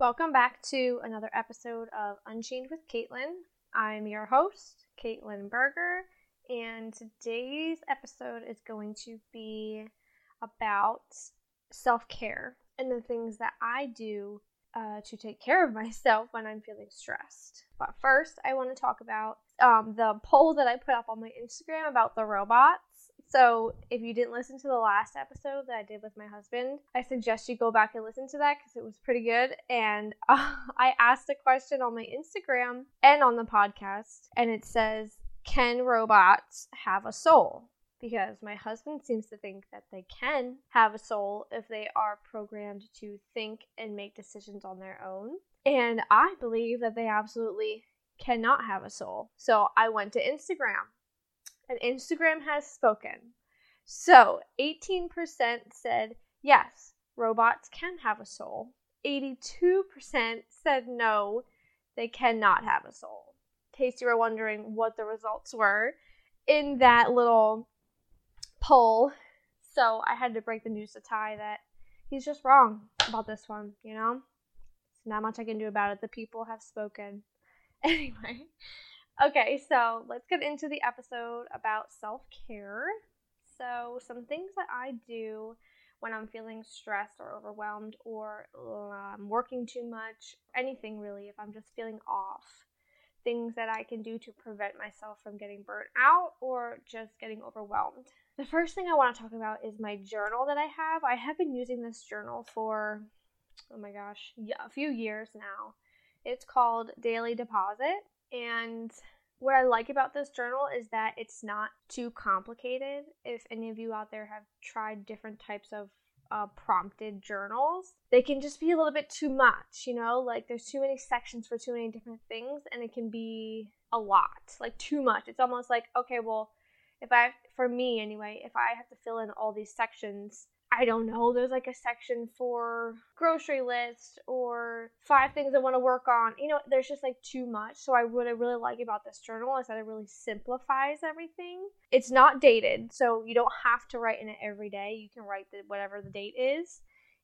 Welcome back to another episode of Unchained with Caitlin. I'm your host, Caitlin Berger, and today's episode is going to be about self care and the things that I do uh, to take care of myself when I'm feeling stressed. But first, I want to talk about um, the poll that I put up on my Instagram about the robots. So, if you didn't listen to the last episode that I did with my husband, I suggest you go back and listen to that because it was pretty good. And uh, I asked a question on my Instagram and on the podcast, and it says, Can robots have a soul? Because my husband seems to think that they can have a soul if they are programmed to think and make decisions on their own. And I believe that they absolutely cannot have a soul. So I went to Instagram and Instagram has spoken. So 18% said yes, robots can have a soul. 82% said no, they cannot have a soul. In case you were wondering what the results were in that little poll. So I had to break the news to Ty that he's just wrong about this one, you know? Not much I can do about it. The people have spoken. Anyway, okay, so let's get into the episode about self care. So, some things that I do when I'm feeling stressed or overwhelmed or um, working too much, anything really, if I'm just feeling off, things that I can do to prevent myself from getting burnt out or just getting overwhelmed. The first thing I want to talk about is my journal that I have. I have been using this journal for, oh my gosh, a few years now. It's called Daily Deposit. And what I like about this journal is that it's not too complicated. If any of you out there have tried different types of uh, prompted journals, they can just be a little bit too much, you know? Like there's too many sections for too many different things, and it can be a lot, like too much. It's almost like, okay, well, if I, for me anyway, if I have to fill in all these sections, I don't know, there's like a section for grocery list or five things I want to work on. You know, there's just like too much. So I what I really like about this journal is that it really simplifies everything. It's not dated, so you don't have to write in it every day. You can write the, whatever the date is.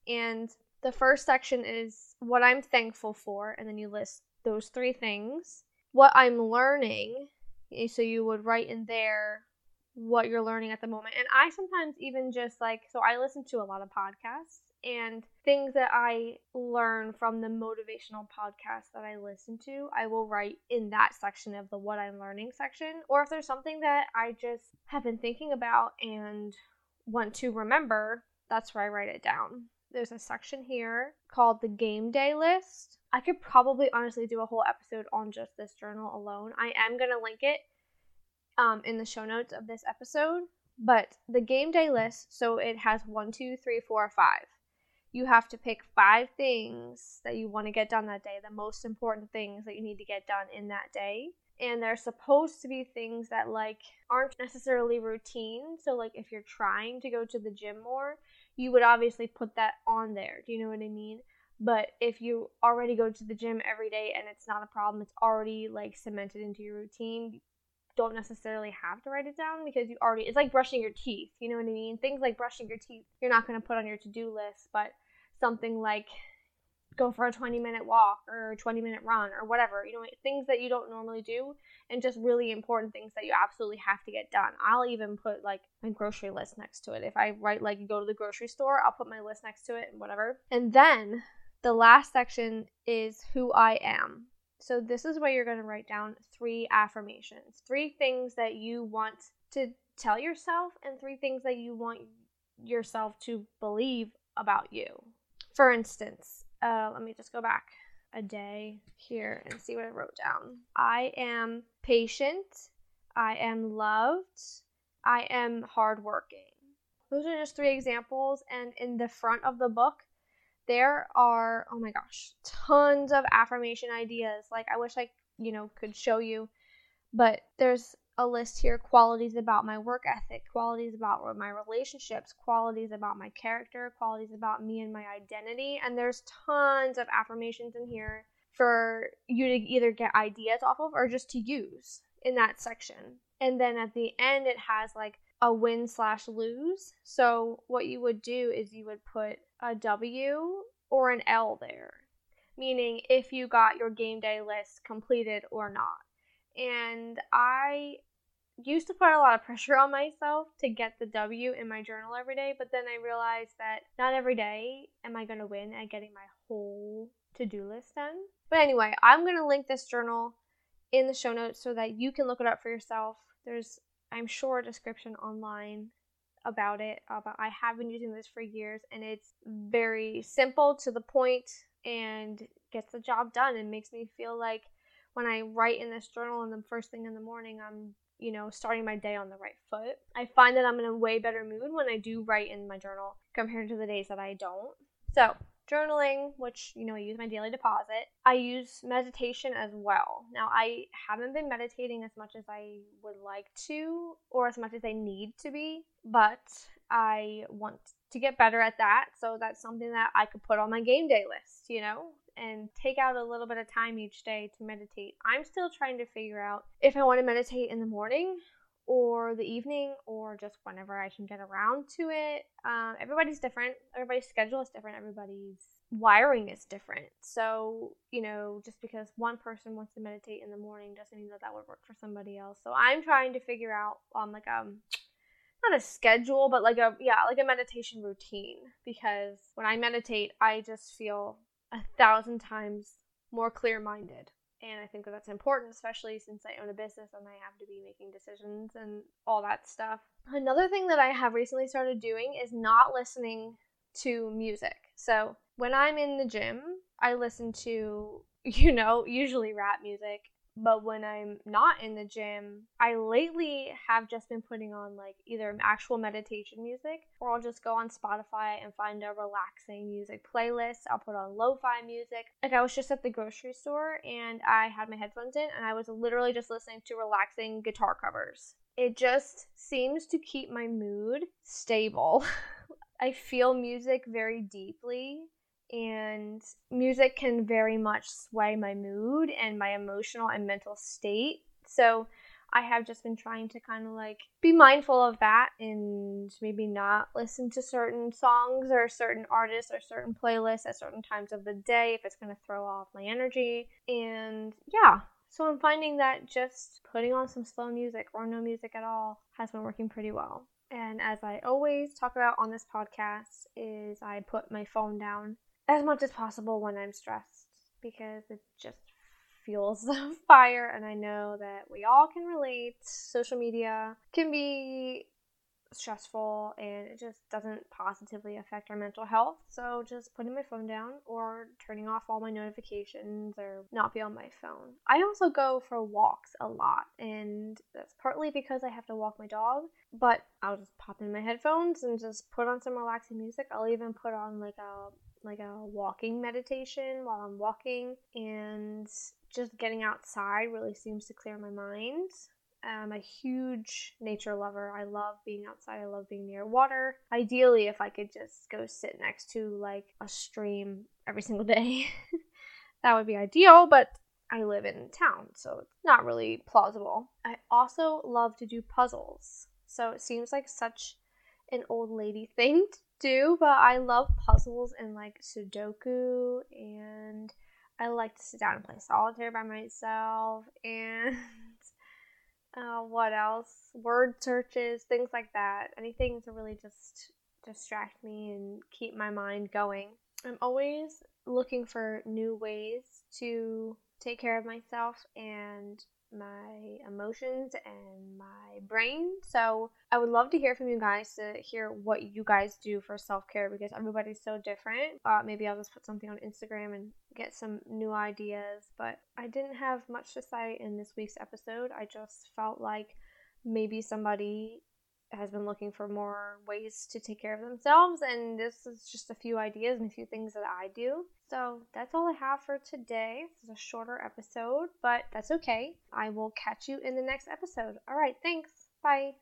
And the first section is what I'm thankful for, and then you list those three things. What I'm learning, eh, so you would write in there what you're learning at the moment. And I sometimes even just like, so I listen to a lot of podcasts and things that I learn from the motivational podcasts that I listen to, I will write in that section of the what I'm learning section. Or if there's something that I just have been thinking about and want to remember, that's where I write it down. There's a section here called the game day list. I could probably honestly do a whole episode on just this journal alone. I am going to link it um, in the show notes of this episode. But the game day list, so it has one, two, three, four, five. You have to pick five things that you want to get done that day, the most important things that you need to get done in that day. And they're supposed to be things that like aren't necessarily routine. So like if you're trying to go to the gym more, you would obviously put that on there. Do you know what I mean? But if you already go to the gym every day and it's not a problem, it's already like cemented into your routine, don't necessarily have to write it down because you already it's like brushing your teeth you know what i mean? Things like brushing your teeth you're not going to put on your to-do list but something like go for a 20 minute walk or a 20 minute run or whatever you know things that you don't normally do and just really important things that you absolutely have to get done. I'll even put like my grocery list next to it. If i write like go to the grocery store i'll put my list next to it and whatever. And then the last section is who i am so, this is where you're going to write down three affirmations, three things that you want to tell yourself, and three things that you want yourself to believe about you. For instance, uh, let me just go back a day here and see what I wrote down. I am patient. I am loved. I am hardworking. Those are just three examples. And in the front of the book, there are oh my gosh tons of affirmation ideas. Like i wish i you know could show you but there's a list here qualities about my work ethic qualities about my relationships qualities about my character qualities about me and my identity and there's tons of affirmations in here for you to either get ideas off of or just to use in that section. And then at the end it has like a win slash lose. So what you would do is you would put a W or an L there. meaning if you got your game day list completed or not. And I used to put a lot of pressure on myself to get the W in my journal every day, but then I realized that not every day am I going to win at getting my whole to do list done. But anyway, I'm going to link this journal in the show notes so that you can look it up for yourself. There's, I'm sure, a description online about it. Uh, but I have been using this for years and it's very simple to the point and gets the job done and makes me feel like when I write in this journal and the first thing in the morning, I'm you know, starting my day on the right foot. I find that I'm in a way better mood when I do write in my journal compared to the days that I don't. So, journaling, which, you know, I use my daily deposit. I use meditation as well. Now, I haven't been meditating as much as I would like to or as much as I need to be, but I want to get better at that. So, that's something that I could put on my game day list, you know? and take out a little bit of time each day to meditate. I'm still trying to figure out if I want to meditate in the morning or the evening or just whenever I can get around to it. Um, everybody's different. Everybody's schedule is different. Everybody's wiring is different. So, you know, just because one person wants to meditate in the morning doesn't mean that that would work for somebody else. So I'm trying to figure out um like um not a schedule, but like a yeah, like a meditation routine because when I meditate, I just feel a thousand times more clear minded. And I think that that's important, especially since I own a business and I have to be making decisions and all that stuff. Another thing that I have recently started doing is not listening to music. So when I'm in the gym, I listen to, you know, usually rap music but when I'm not in the gym, I lately have just been putting on like either actual meditation music or I'll just go on Spotify and find a relaxing music playlist. I'll put on lo fi music. Like I was just at the grocery store and I had my headphones in and I was literally just listening to relaxing guitar covers. It just seems to keep my mood stable. I feel music very deeply and music can very much sway my mood and my emotional and mental state. So I have just been trying to kind of like be mindful of that and maybe not listen to certain songs or certain artists or certain playlists at certain times of the day if it's going to throw off my energy. And yeah, so I'm finding that just putting on some slow music or no music at all has been working pretty well. And as I always talk about on this podcast is I put my phone down as much as possible when I'm stressed because it just fuels the fire and I know that we all can relate. Social media can be stressful and it just doesn't positively affect our mental health. So just putting my phone down or turning off all my notifications or not be on my phone. I also go for walks a lot and that's partly because I have to walk my dog, but I'll just pop in my headphones and just put on some relaxing music. I'll even put on like a like a walking meditation while I'm walking, and just getting outside really seems to clear my mind. I'm a huge nature lover. I love being outside. I love being near water. Ideally, if I could just go sit next to like a stream every single day, that would be ideal, but I live in town, so it's not really plausible. I also love to do puzzles. So it seems like such an old lady thing do, but I love puzzles and like Sudoku, and I like to sit down and play solitaire by myself, and uh, what else? Word searches, things like that. Anything to really just distract me and keep my mind going. I'm always looking for new ways to take care of myself and my emotions and my brain. So I would love to hear from you guys to hear what you guys do for self care because everybody's so different. Uh, maybe I'll just put something on Instagram and get some new ideas. But I didn't have much to say in this week's episode. I just felt like maybe somebody has been looking for more ways to take care of themselves, and this is just a few ideas and a few things that I do. So that's all I have for today. This is a shorter episode, but that's okay. I will catch you in the next episode. All right, thanks. Bye.